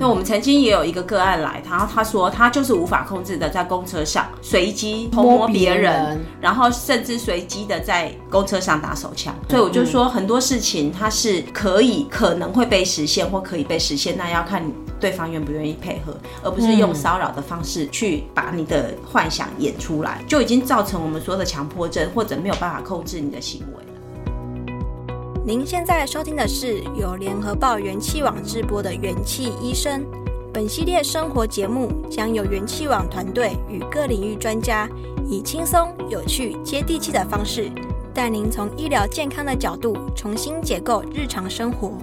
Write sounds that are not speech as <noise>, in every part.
那我们曾经也有一个个案来，然后他说他就是无法控制的在公车上随机偷摸别人，人然后甚至随机的在公车上打手枪。所以我就说很多事情它是可以可能会被实现或可以被实现，那要看对方愿不愿意配合，而不是用骚扰的方式去把你的幻想演出来，就已经造成我们说的强迫症或者没有办法控制你的行为。您现在收听的是由联合报元气网直播的《元气医生》。本系列生活节目将由元气网团队与各领域专家，以轻松、有趣、接地气的方式，带您从医疗健康的角度重新解构日常生活。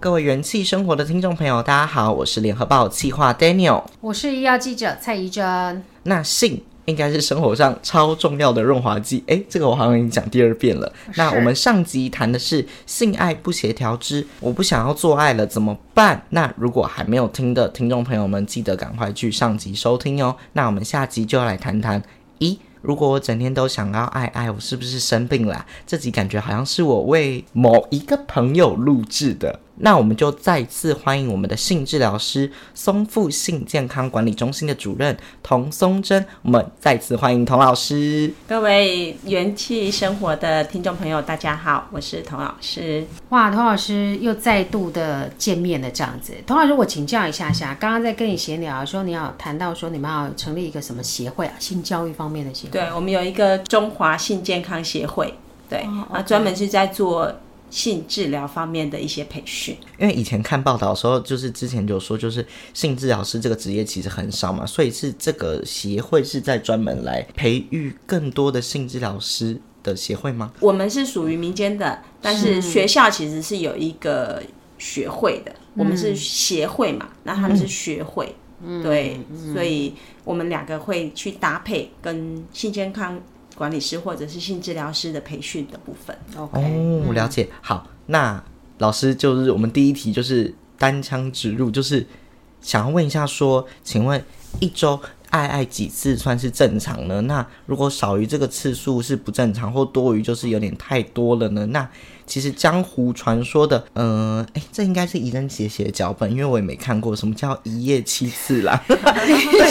各位元气生活的听众朋友，大家好，我是联合报企划 Daniel，我是医药记者蔡怡真。那性。应该是生活上超重要的润滑剂。诶，这个我好像已经讲第二遍了。那我们上集谈的是性爱不协调之我不想要做爱了怎么办？那如果还没有听的听众朋友们，记得赶快去上集收听哦。那我们下集就要来谈谈，咦，如果我整天都想要爱爱，我是不是生病了啊？这集感觉好像是我为某一个朋友录制的。那我们就再次欢迎我们的性治疗师松富性健康管理中心的主任童松珍。我们再次欢迎童老师。各位元气生活的听众朋友，大家好，我是童老师。哇，童老师又再度的见面了，这样子。童老师，我请教一下下，刚刚在跟你闲聊说，你要谈到说你们要成立一个什么协会啊？性教育方面的协会。对，我们有一个中华性健康协会，对，啊、哦，专门是在做。性治疗方面的一些培训，因为以前看报道的时候，就是之前就说，就是性治疗师这个职业其实很少嘛，所以是这个协会是在专门来培育更多的性治疗师的协会吗？我们是属于民间的，但是学校其实是有一个学会的，嗯、我们是协会嘛，那他们是学会，嗯、对，嗯、所以我们两个会去搭配跟性健康。管理师或者是性治疗师的培训的部分。OK，哦，我了解。好，那老师就是我们第一题就是单枪直入，就是想要问一下说，请问一周爱爱几次算是正常呢？那如果少于这个次数是不正常，或多于就是有点太多了呢？那其实江湖传说的，嗯、呃，哎，这应该是怡珍姐写的脚本，因为我也没看过什么叫一夜七次啦。<laughs>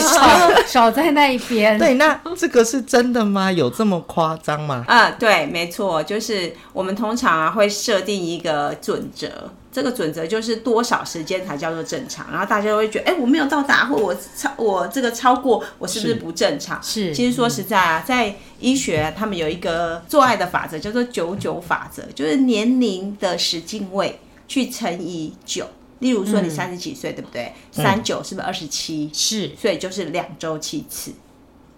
少少在那一边。对，那这个是真的吗？有这么夸张吗？啊，对，没错，就是我们通常啊会设定一个准则。这个准则就是多少时间才叫做正常，然后大家都会觉得，哎，我没有到达，或我超我这个超过，我是不是不正常？是。是其实说实在啊，在医学他们有一个做爱的法则，叫做九九法则，就是年龄的十进位去乘以九。例如说你三十几岁，嗯、对不对？三九是不是二十七？是。所以就是两周七次。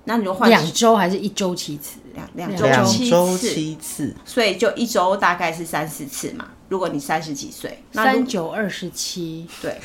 那你就换两周还是一周七次？两两周七次。所以就一周大概是三四次嘛。如果你三十几岁，三九二十七，对，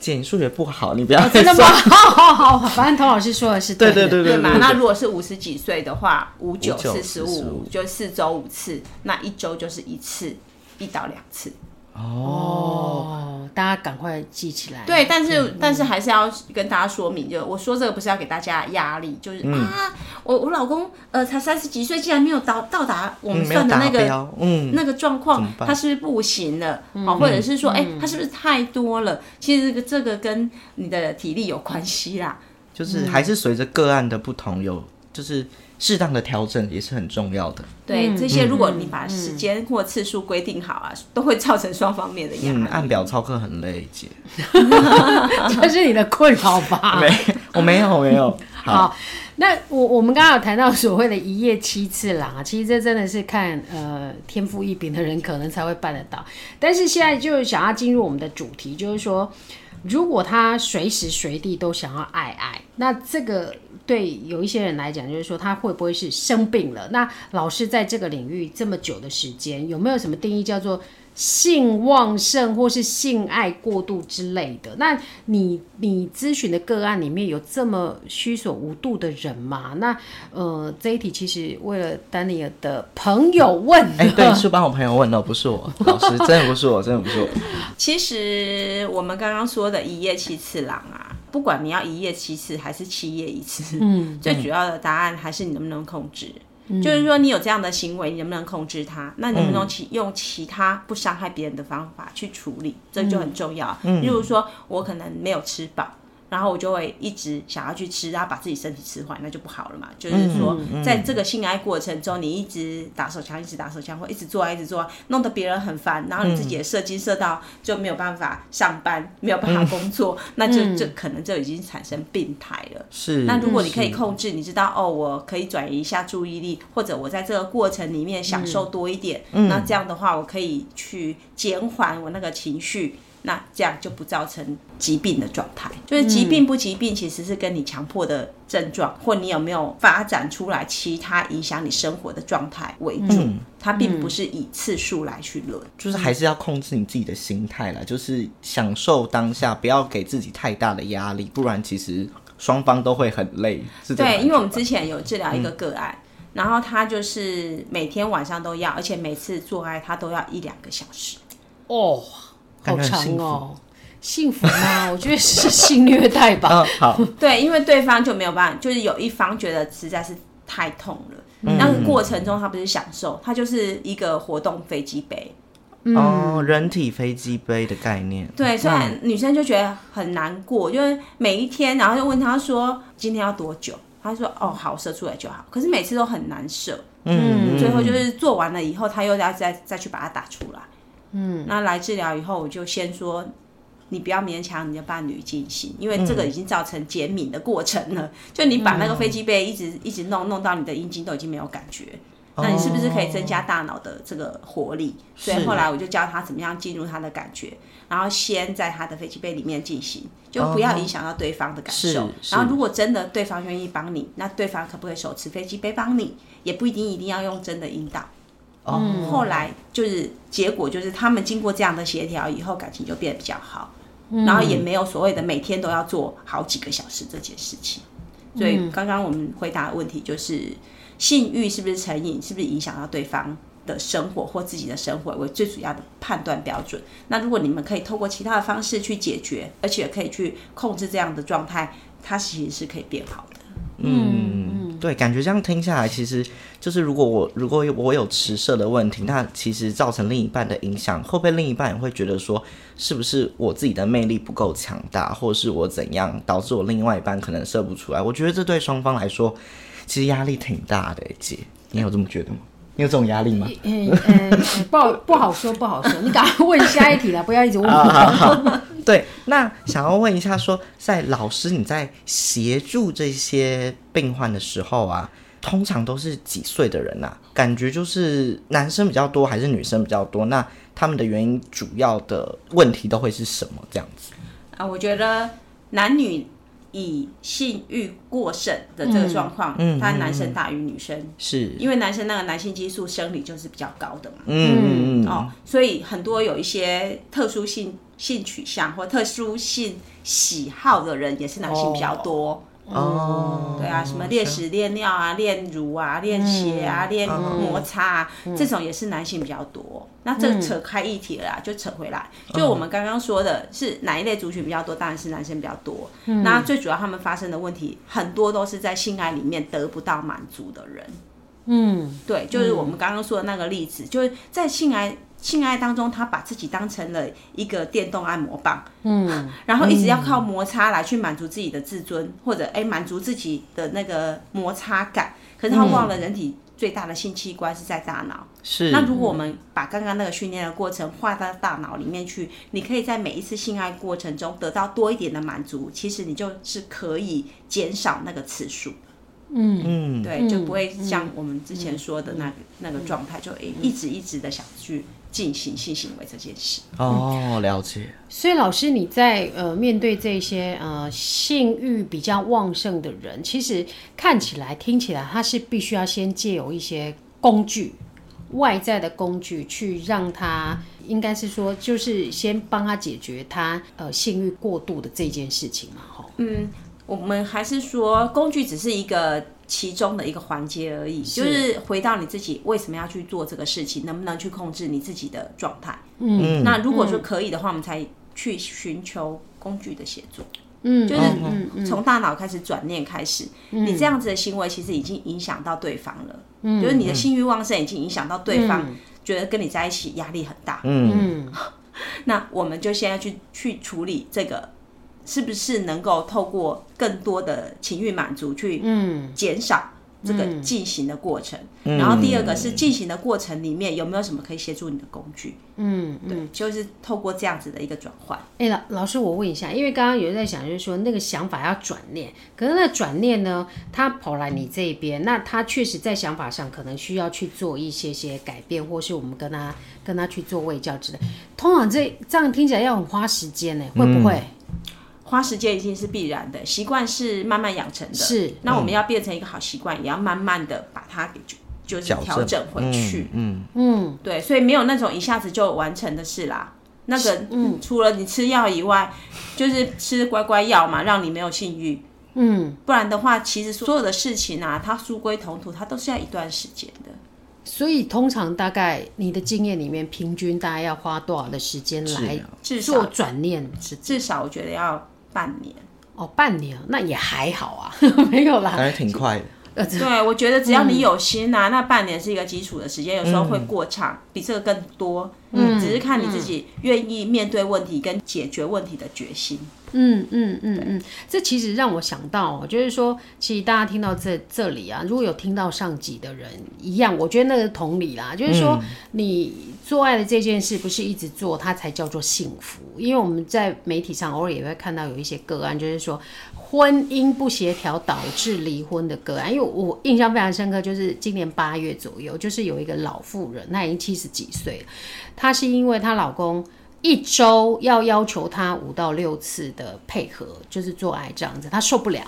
姐你数学不好，你不要、哦、真的吗？<laughs> 好好好，反正童老师说的是对对对对，对嘛。那如果是五十几岁的话，五九四十五，就四周五次，那一周就是一次，一到两次。哦，大家赶快记起来。对，但是、嗯、但是还是要跟大家说明，就我说这个不是要给大家压力，就是、嗯、啊，我我老公呃才三十几岁，竟然没有到到达我们算的那个嗯那个状况，他是不是不行了？好、嗯，或者是说，哎、他是不是太多了？其实这个这个跟你的体力有关系啦，就是还是随着个案的不同有就是。适当的调整也是很重要的。对，这些如果你把时间或次数规定好啊，嗯、都会造成双方面的压力。嗯，按表操课很累，姐。<laughs> 这是你的困扰吧？<laughs> 没，我没有，没有。好，好，那我我们刚刚有谈到所谓的一夜七次郎啊，其实这真的是看呃天赋异禀的人可能才会办得到。但是现在就想要进入我们的主题，就是说，如果他随时随地都想要爱爱，那这个。对有一些人来讲，就是说他会不会是生病了？那老师在这个领域这么久的时间，有没有什么定义叫做性旺盛或是性爱过度之类的？那你你咨询的个案里面有这么虚所无度的人吗？那呃，这一题其实为了丹尼尔的朋友问，哎，对，是帮我朋友问的，不是我老师，真的不是我，真的不是我。<laughs> 其实我们刚刚说的一夜七次郎啊。不管你要一夜七次还是七夜一次，嗯，<laughs> 最主要的答案还是你能不能控制。就是说你有这样的行为，你能不能控制它？那能不能其用其他不伤害别人的方法去处理？这就很重要。嗯例如说我可能没有吃饱。然后我就会一直想要去吃，然后把自己身体吃坏，那就不好了嘛。就是说，在这个性爱过程中，你一直打手枪，一直打手枪，或一直做爱，一直做爱，弄得别人很烦，然后你自己的射精射到就没有办法上班，没有办法工作，那就就可能就已经产生病态了。是。那如果你可以控制，你知道哦，我可以转移一下注意力，或者我在这个过程里面享受多一点，那这样的话，我可以去减缓我那个情绪。那这样就不造成疾病的状态，就是疾病不疾病，其实是跟你强迫的症状，或你有没有发展出来其他影响你生活的状态为主，它并不是以次数来去论，就是还是要控制你自己的心态啦，就是享受当下，不要给自己太大的压力，不然其实双方都会很累。是。对，因为我们之前有治疗一个个案，然后他就是每天晚上都要，而且每次做爱他都要一两个小时。哦。好长哦，幸福吗？<laughs> 我觉得是性虐待吧。嗯，好。<laughs> 对，因为对方就没有办法，就是有一方觉得实在是太痛了。那个过程中他不是享受，他就是一个活动飞机杯。哦，人体飞机杯的概念。对，虽然女生就觉得很难过，就是每一天，然后就问他说：“今天要多久？”他说：“哦，好，射出来就好。”可是每次都很难射。嗯，最后就是做完了以后，他又要再再去把它打出来。嗯，那来治疗以后，我就先说，你不要勉强你的伴侣进行，因为这个已经造成减敏的过程了。嗯、就你把那个飞机杯一直一直弄弄到你的阴茎都已经没有感觉，哦、那你是不是可以增加大脑的这个活力？所以后来我就教他怎么样进入他的感觉，然后先在他的飞机杯里面进行，就不要影响到对方的感受。然后如果真的对方愿意帮你，那对方可不可以手持飞机杯帮你？也不一定一定要用真的阴道。哦，后来就是结果就是他们经过这样的协调以后，感情就变得比较好，嗯、然后也没有所谓的每天都要做好几个小时这件事情。所以刚刚我们回答的问题就是，性欲是不是成瘾，是不是影响到对方的生活或自己的生活为最主要的判断标准。那如果你们可以透过其他的方式去解决，而且可以去控制这样的状态，它其实是可以变好的。嗯，对，感觉这样听下来，其实就是如果我如果我有迟射的问题，那其实造成另一半的影响，会不会另一半也会觉得说，是不是我自己的魅力不够强大，或是我怎样导致我另外一半可能射不出来？我觉得这对双方来说，其实压力挺大的。姐，你有这么觉得吗？你有这种压力吗？嗯嗯，不好不好说，不好说。你赶快问下一题了，不要一直问我。<laughs> 对，那想要问一下说，说在老师你在协助这些病患的时候啊，通常都是几岁的人啊？感觉就是男生比较多还是女生比较多？那他们的原因主要的问题都会是什么？这样子啊，我觉得男女以性欲过剩的这个状况，嗯，他男生大于女生，是。因为男生那个男性激素生理就是比较高的嘛，嗯嗯哦，所以很多有一些特殊性。性取向或特殊性喜好的人也是男性比较多。哦，对啊，什么练屎练尿啊、练乳啊、练血啊、练摩擦啊，这种也是男性比较多。那这扯开议题了啦，就扯回来，就我们刚刚说的是哪一类族群比较多？当然是男生比较多。那最主要他们发生的问题很多都是在性爱里面得不到满足的人。嗯，对，就是我们刚刚说的那个例子，就是在性爱。性爱当中，他把自己当成了一个电动按摩棒，嗯，然后一直要靠摩擦来去满足自己的自尊，或者哎满足自己的那个摩擦感。可是他忘了人体最大的性器官是在大脑。是。那如果我们把刚刚那个训练的过程画到大脑里面去，你可以在每一次性爱过程中得到多一点的满足，其实你就是可以减少那个次数。嗯嗯，对，就不会像我们之前说的那个那个状态，就一直一直的想去。进行性行为这件事哦，了解。所以老师你在呃面对这些呃性欲比较旺盛的人，其实看起来听起来他是必须要先借由一些工具，外在的工具去让他，应该是说就是先帮他解决他呃性欲过度的这件事情嘛，哈。嗯，我们还是说工具只是一个。其中的一个环节而已，是。就是回到你自己为什么要去做这个事情，能不能去控制你自己的状态？嗯，那如果说可以的话，嗯、我们才去寻求工具的协作。嗯，就是从大脑开始转念开始，嗯、你这样子的行为其实已经影响到对方了。嗯，就是你的性欲旺盛已经影响到对方，觉得跟你在一起压力很大。嗯，<laughs> 那我们就现在去去处理这个，是不是能够透过更多的情欲满足去嗯减少。这个进行的过程，嗯、然后第二个是进行的过程里面有没有什么可以协助你的工具？嗯，对，就是透过这样子的一个转换。哎，老老师，我问一下，因为刚刚有人在想，就是说那个想法要转念，可是那转念呢，他跑来你这边，那他确实在想法上可能需要去做一些些改变，或是我们跟他跟他去做位教之类。通常这这样听起来要很花时间呢，会不会？嗯花时间一定是必然的，习惯是慢慢养成的。是，那我们要变成一个好习惯，嗯、也要慢慢的把它给就就是调整回去。嗯嗯，对，所以没有那种一下子就完成的事啦。那个，嗯，除了你吃药以外，就是吃乖乖药嘛，让你没有性欲。嗯，不然的话，其实所有的事情啊，它殊归同途，它都是要一段时间的。所以通常大概你的经验里面，平均大概要花多少的时间来做转念？至少我觉得要。半年哦，半年那也还好啊，<laughs> 没有啦，还是挺快的。呃，对，我觉得只要你有心呐、啊，嗯、那半年是一个基础的时间，有时候会过长，嗯、比这个更多。嗯，只是看你自己愿意面对问题跟解决问题的决心。嗯嗯嗯嗯，这其实让我想到，就是说，其实大家听到这这里啊，如果有听到上集的人一样，我觉得那个同理啦，就是说，你做爱的这件事不是一直做，它才叫做幸福。因为我们在媒体上偶尔也会看到有一些个案，就是说婚姻不协调导致离婚的个案。因为我印象非常深刻，就是今年八月左右，就是有一个老妇人，她已经七十几岁，她是因为她老公。一周要要求他五到六次的配合，就是做爱这样子，他受不了，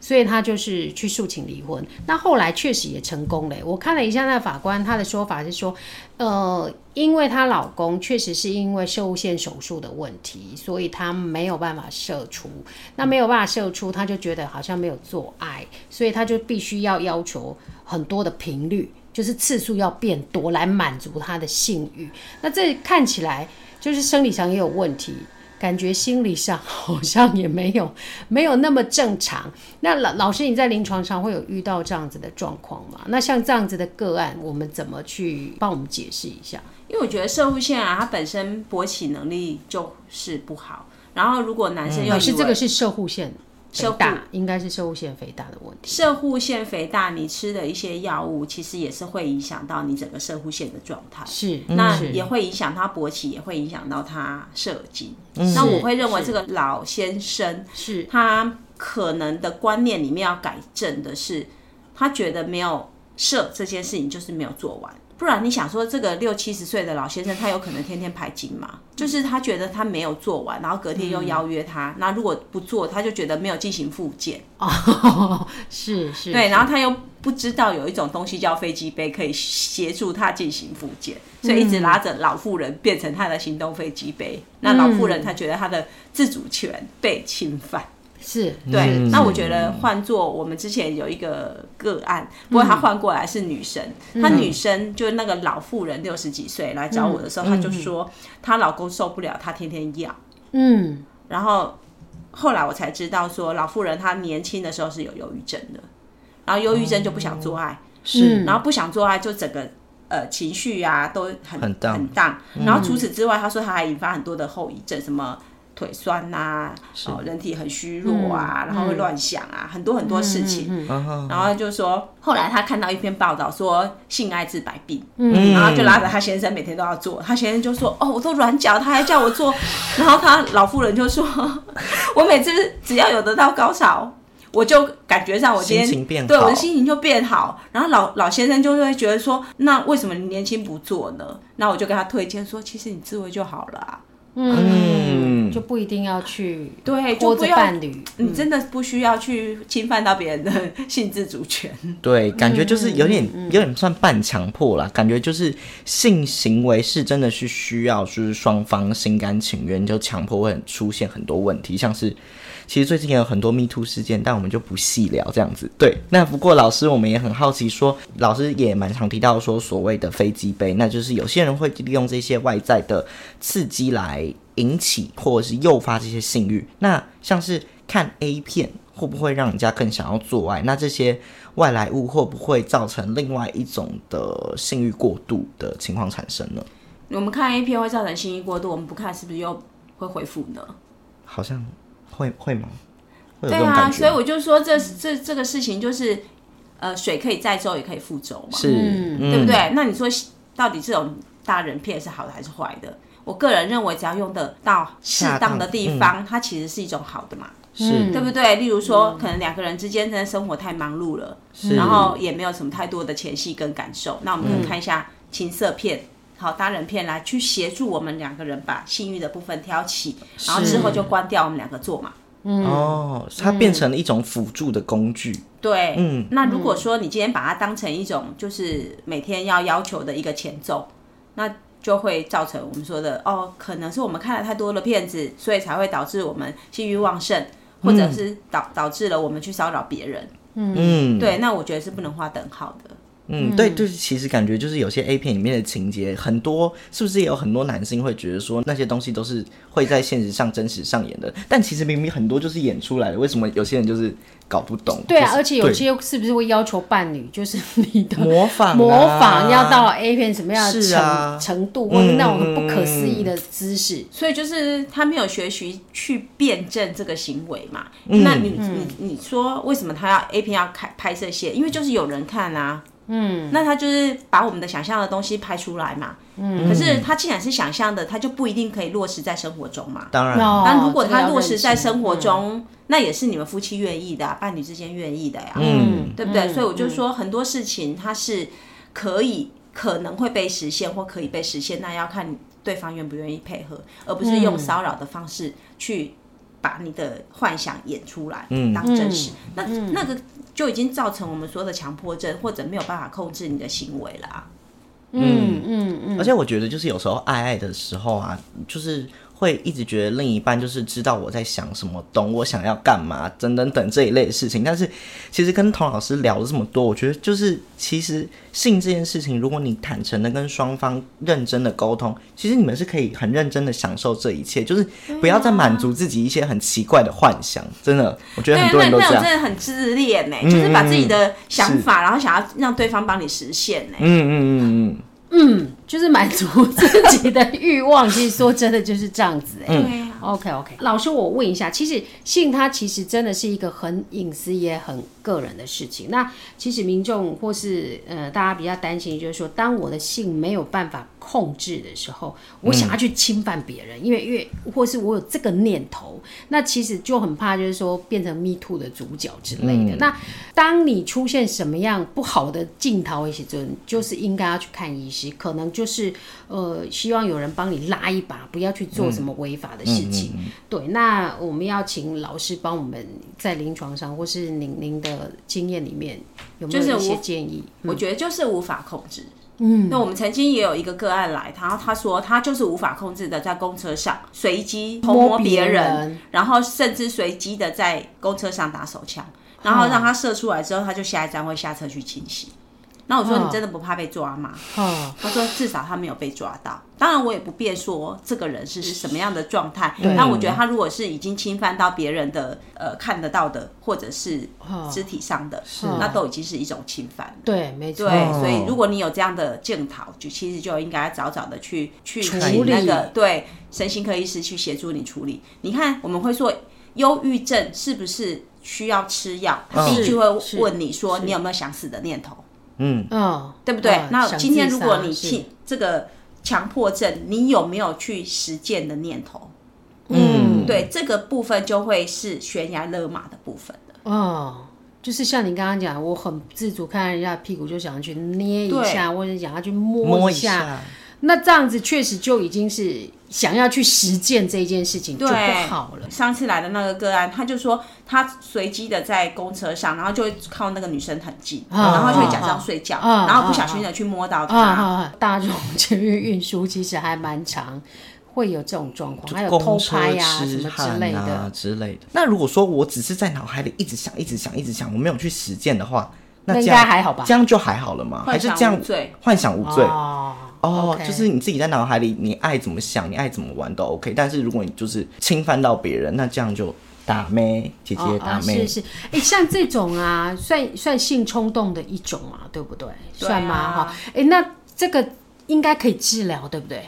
所以他就是去诉请离婚。那后来确实也成功了。我看了一下那法官，他的说法是说，呃，因为她老公确实是因为摄护腺手术的问题，所以他没有办法射出。那没有办法射出，他就觉得好像没有做爱，所以他就必须要要求很多的频率，就是次数要变多来满足他的性欲。那这看起来。就是生理上也有问题，感觉心理上好像也没有 <laughs> 没有那么正常。那老老师，你在临床上会有遇到这样子的状况吗？那像这样子的个案，我们怎么去帮我们解释一下？因为我觉得射护线啊，它本身勃起能力就是不好。然后如果男生又、嗯、是这个是射护腺。肥大应该是摄护腺肥大的问题。摄护腺肥大，你吃的一些药物其实也是会影响到你整个射护腺的状态。是，那也会影响他勃起，也会影响到他射精。那我会认为这个老先生是他可能的观念里面要改正的是，他觉得没有射这件事情就是没有做完。不然你想说这个六七十岁的老先生，他有可能天天排筋吗？就是他觉得他没有做完，然后隔天又邀约他，嗯、那如果不做，他就觉得没有进行复健。哦，<laughs> 是是，对，然后他又不知道有一种东西叫飞机杯，可以协助他进行复健，所以一直拉着老妇人变成他的行动飞机杯。嗯、那老妇人她觉得她的自主权被侵犯。是。对，嗯、那我觉得换做我们之前有一个个案，嗯、不过她换过来是女生，她、嗯、女生就是那个老妇人六十几岁来找我的时候，她、嗯、就说她老公受不了，她天天要，嗯，然后后来我才知道说老妇人她年轻的时候是有忧郁症的，然后忧郁症就不想做爱，是、嗯，然后不想做爱就整个呃情绪啊都很很很然后除此之外，她说她还引发很多的后遗症，什么。腿酸呐、啊，哦，人体很虚弱啊，嗯、然后会乱想啊，嗯、很多很多事情。然后就说，后来他看到一篇报道说性爱治百病，嗯、然后就拉着他先生每天都要做。他先生就说：“哦，我都软脚，他还叫我做。<laughs> ”然后他老妇人就说：“ <laughs> 我每次只要有得到高潮，我就感觉上我今天对我的心情就变好。”然后老老先生就会觉得说：“那为什么你年轻不做呢？”那我就跟他推荐说：“其实你自慰就好了、啊。”嗯，就不一定要去对，就不要伴侣，你真的不需要去侵犯到别人的性自主权。对，感觉就是有点有点算半强迫啦，感觉就是性行为是真的是需要，就是双方心甘情愿，就强迫会出现很多问题，像是。其实最近也有很多 Me Too 事件，但我们就不细聊这样子。对，那不过老师，我们也很好奇说，说老师也蛮常提到说，所谓的飞机杯，那就是有些人会利用这些外在的刺激来引起或者是诱发这些性欲。那像是看 A 片会不会让人家更想要做爱？那这些外来物会不会造成另外一种的性欲过度的情况产生呢？我们看 A 片会造成性欲过度，我们不看是不是又会恢复呢？好像会会吗？会有对啊？所以我就说这这这个事情就是，呃，水可以载舟，也可以覆舟嘛，是，嗯对不对？那你说到底这种大人片是好的还是坏的？我个人认为，只要用得到适当的地方，它其实是一种好的嘛，是对不对？例如说，可能两个人之间真的生活太忙碌了，然后也没有什么太多的前戏跟感受，那我们可以看一下情色片。好，大人片来去协助我们两个人把性欲的部分挑起，然后之后就关掉，我们两个做嘛。嗯，哦，它变成了一种辅助的工具。对，嗯。那如果说你今天把它当成一种就是每天要要求的一个前奏，那就会造成我们说的哦，可能是我们看了太多的片子，所以才会导致我们性欲旺盛，或者是导导致了我们去骚扰别人。嗯，对，那我觉得是不能划等号的。嗯，对，就是其实感觉就是有些 A 片里面的情节很多，是不是也有很多男性会觉得说那些东西都是会在现实上真实上演的？但其实明明很多就是演出来的，为什么有些人就是搞不懂？对啊，就是、而且有些是不是会要求伴侣就是你的 <laughs> 模仿、啊、模仿要到 A 片什么样的程、啊、程度，或者那种不可思议的姿势、嗯？所以就是他没有学习去辩证这个行为嘛？嗯、那你你你说为什么他要 A 片要开拍摄些？因为就是有人看啊。嗯，那他就是把我们的想象的东西拍出来嘛。嗯，可是他既然是想象的，他就不一定可以落实在生活中嘛。当然，但如果他落实在生活中，嗯、那也是你们夫妻愿意的、啊，伴侣之间愿意的呀。嗯，对不对？嗯、所以我就说很多事情它是可以可能会被实现或可以被实现，那要看对方愿不愿意配合，而不是用骚扰的方式去把你的幻想演出来当真实。嗯、那那个。就已经造成我们说的强迫症，或者没有办法控制你的行为了啊。嗯嗯嗯。而且我觉得，就是有时候爱爱的时候啊，就是。会一直觉得另一半就是知道我在想什么，懂我想要干嘛，等等等这一类的事情。但是其实跟童老师聊了这么多，我觉得就是其实性这件事情，如果你坦诚的跟双方认真的沟通，其实你们是可以很认真的享受这一切，就是不要再满足自己一些很奇怪的幻想。真的，我觉得很多人都这样。真的很自恋呢，就是把自己的想法，然后想要让对方帮你实现呢。嗯嗯嗯嗯。嗯，就是满足自己的欲望。其实说真的就是这样子哎、欸。嗯 OK OK，老师，我问一下，其实性它其实真的是一个很隐私也很个人的事情。那其实民众或是呃大家比较担心，就是说，当我的性没有办法控制的时候，我想要去侵犯别人，嗯、因为因为或是我有这个念头，那其实就很怕，就是说变成 Me Too 的主角之类的。嗯、那当你出现什么样不好的镜头一些，就就是应该要去看医师，可能就是呃希望有人帮你拉一把，不要去做什么违法的事情。嗯嗯嗯对，那我们要请老师帮我们在临床上，或是您您的经验里面有没有一些建议？我，嗯、我觉得就是无法控制。嗯，那我们曾经也有一个个案来，然后他说他就是无法控制的，在公车上随机偷摸别人，人。然后甚至随机的在公车上打手枪，然后让他射出来之后，他就下一站会下车去清洗。那我说，你真的不怕被抓吗？哦、他说至少他没有被抓到。当然我也不便说这个人是什么样的状态。但我觉得他如果是已经侵犯到别人的呃看得到的或者是肢体上的，哦、那都已经是一种侵犯。对，没错。对，所以如果你有这样的镜头，就其实就应该早早的去去处理那个对身心科医师去协助你处理。你看我们会说忧郁症是不是需要吃药？他第一句会问你说你有没有想死的念头？嗯，嗯，对不对？嗯、那今天如果你去这个强迫症，你有没有去实践的念头？嗯，对，这个部分就会是悬崖勒马的部分的。哦，就是像你刚刚讲，我很自主，看人家屁股就想要去捏一下，对或者想要去摸一下。摸一下那这样子确实就已经是想要去实践这件事情就不好了。上次来的那个个案，他就说他随机的在公车上，然后就会靠那个女生很近，哦、然后就会假装睡觉，哦、然后不小心的去摸到她。哦哦哦、大众捷运运输其实还蛮长，会有这种状况，还有偷拍呀、啊、什么之类的之类的。那如果说我只是在脑海里一直想、一直想、一直想，我没有去实践的话，那应该还好吧？这样就还好了吗？还是这样幻想无罪？哦哦，Okay. 就是你自己在脑海里，你爱怎么想，你爱怎么玩都 OK。但是如果你就是侵犯到别人，那这样就担打妹，姐姐打妹，哦哦、是是，哎、欸，像这种啊，算算性冲动的一种嘛，对不对？算吗？哈，哎，那这个应该可以治疗，对不对？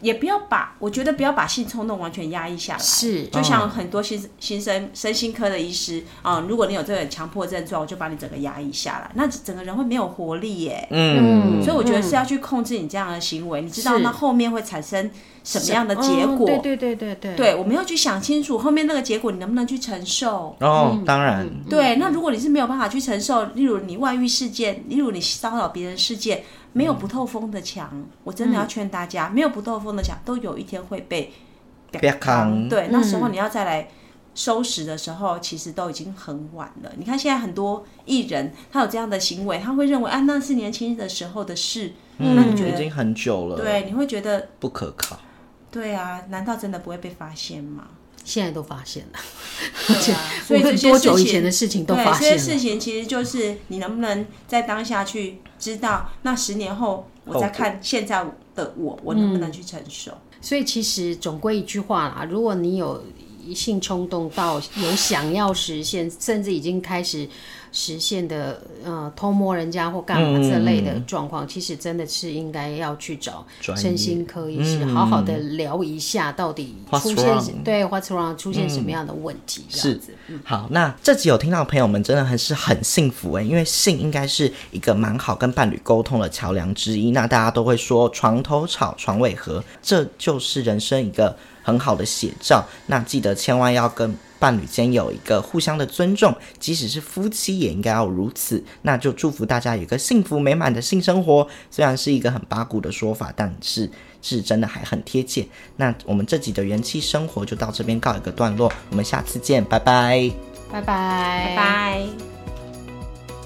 也不要把，我觉得不要把性冲动完全压抑下来。是，就像很多新新生身心科的医师啊、呃，如果你有这个强迫症状，我就把你整个压抑下来，那整个人会没有活力耶。嗯，所以我觉得是要去控制你这样的行为，嗯、你知道那后面会产生什么样的结果？对对对对对。对，我们要去想清楚后面那个结果，你能不能去承受？哦，当然。嗯、对，那如果你是没有办法去承受，例如你外遇事件，例如你骚扰别人事件。没有不透风的墙，嗯，我真的要劝大家，嗯，没有不透风的墙，都有一天会被。对，那时候你要再来收拾的时候，其实都已经很晚了。你看现在很多艺人，他有这样的行为，他会认为啊，那是年轻的时候的事，嗯，那你觉得已经很久了？对，你会觉得不可靠。对啊，难道真的不会被发现吗？现在都发现了，对啊，<laughs> 所以多久以前的事情都发现了。这些事情其实就是你能不能在当下去知道，那十年后我再看现在的我，我能不能去承受？嗯，所以其实总归一句话啦，如果你有性冲动到有想要实现，甚至已经开始。实现的呃偷摸人家或干嘛这类的状况，嗯，其实真的是应该要去找身心科医师，好好的聊一下，到底出现对 What's wrong 出现什么样的问题？嗯，这样子，是好。那这集有听到的朋友们真的还是很幸福哎，因为性应该是一个蛮好跟伴侣沟通的桥梁之一。那大家都会说床头吵，床尾和，这就是人生一个很好的写照。那记得千万要跟。伴侣间有一个互相的尊重，即使是夫妻也应该要如此。那就祝福大家有一个幸福美满的性生活。虽然是一个很八股的说法，但是是真的还很贴切。那我们这集的元气生活就到这边告一个段落，我们下次见，拜拜，拜拜，拜拜。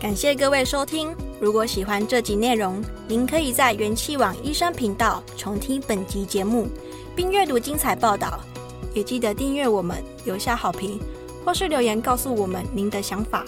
感谢各位收听。如果喜欢这集内容，您可以在元气网医生频道重听本集节目，并阅读精彩报道。也记得订阅我们，留下好评，或是留言告诉我们您的想法。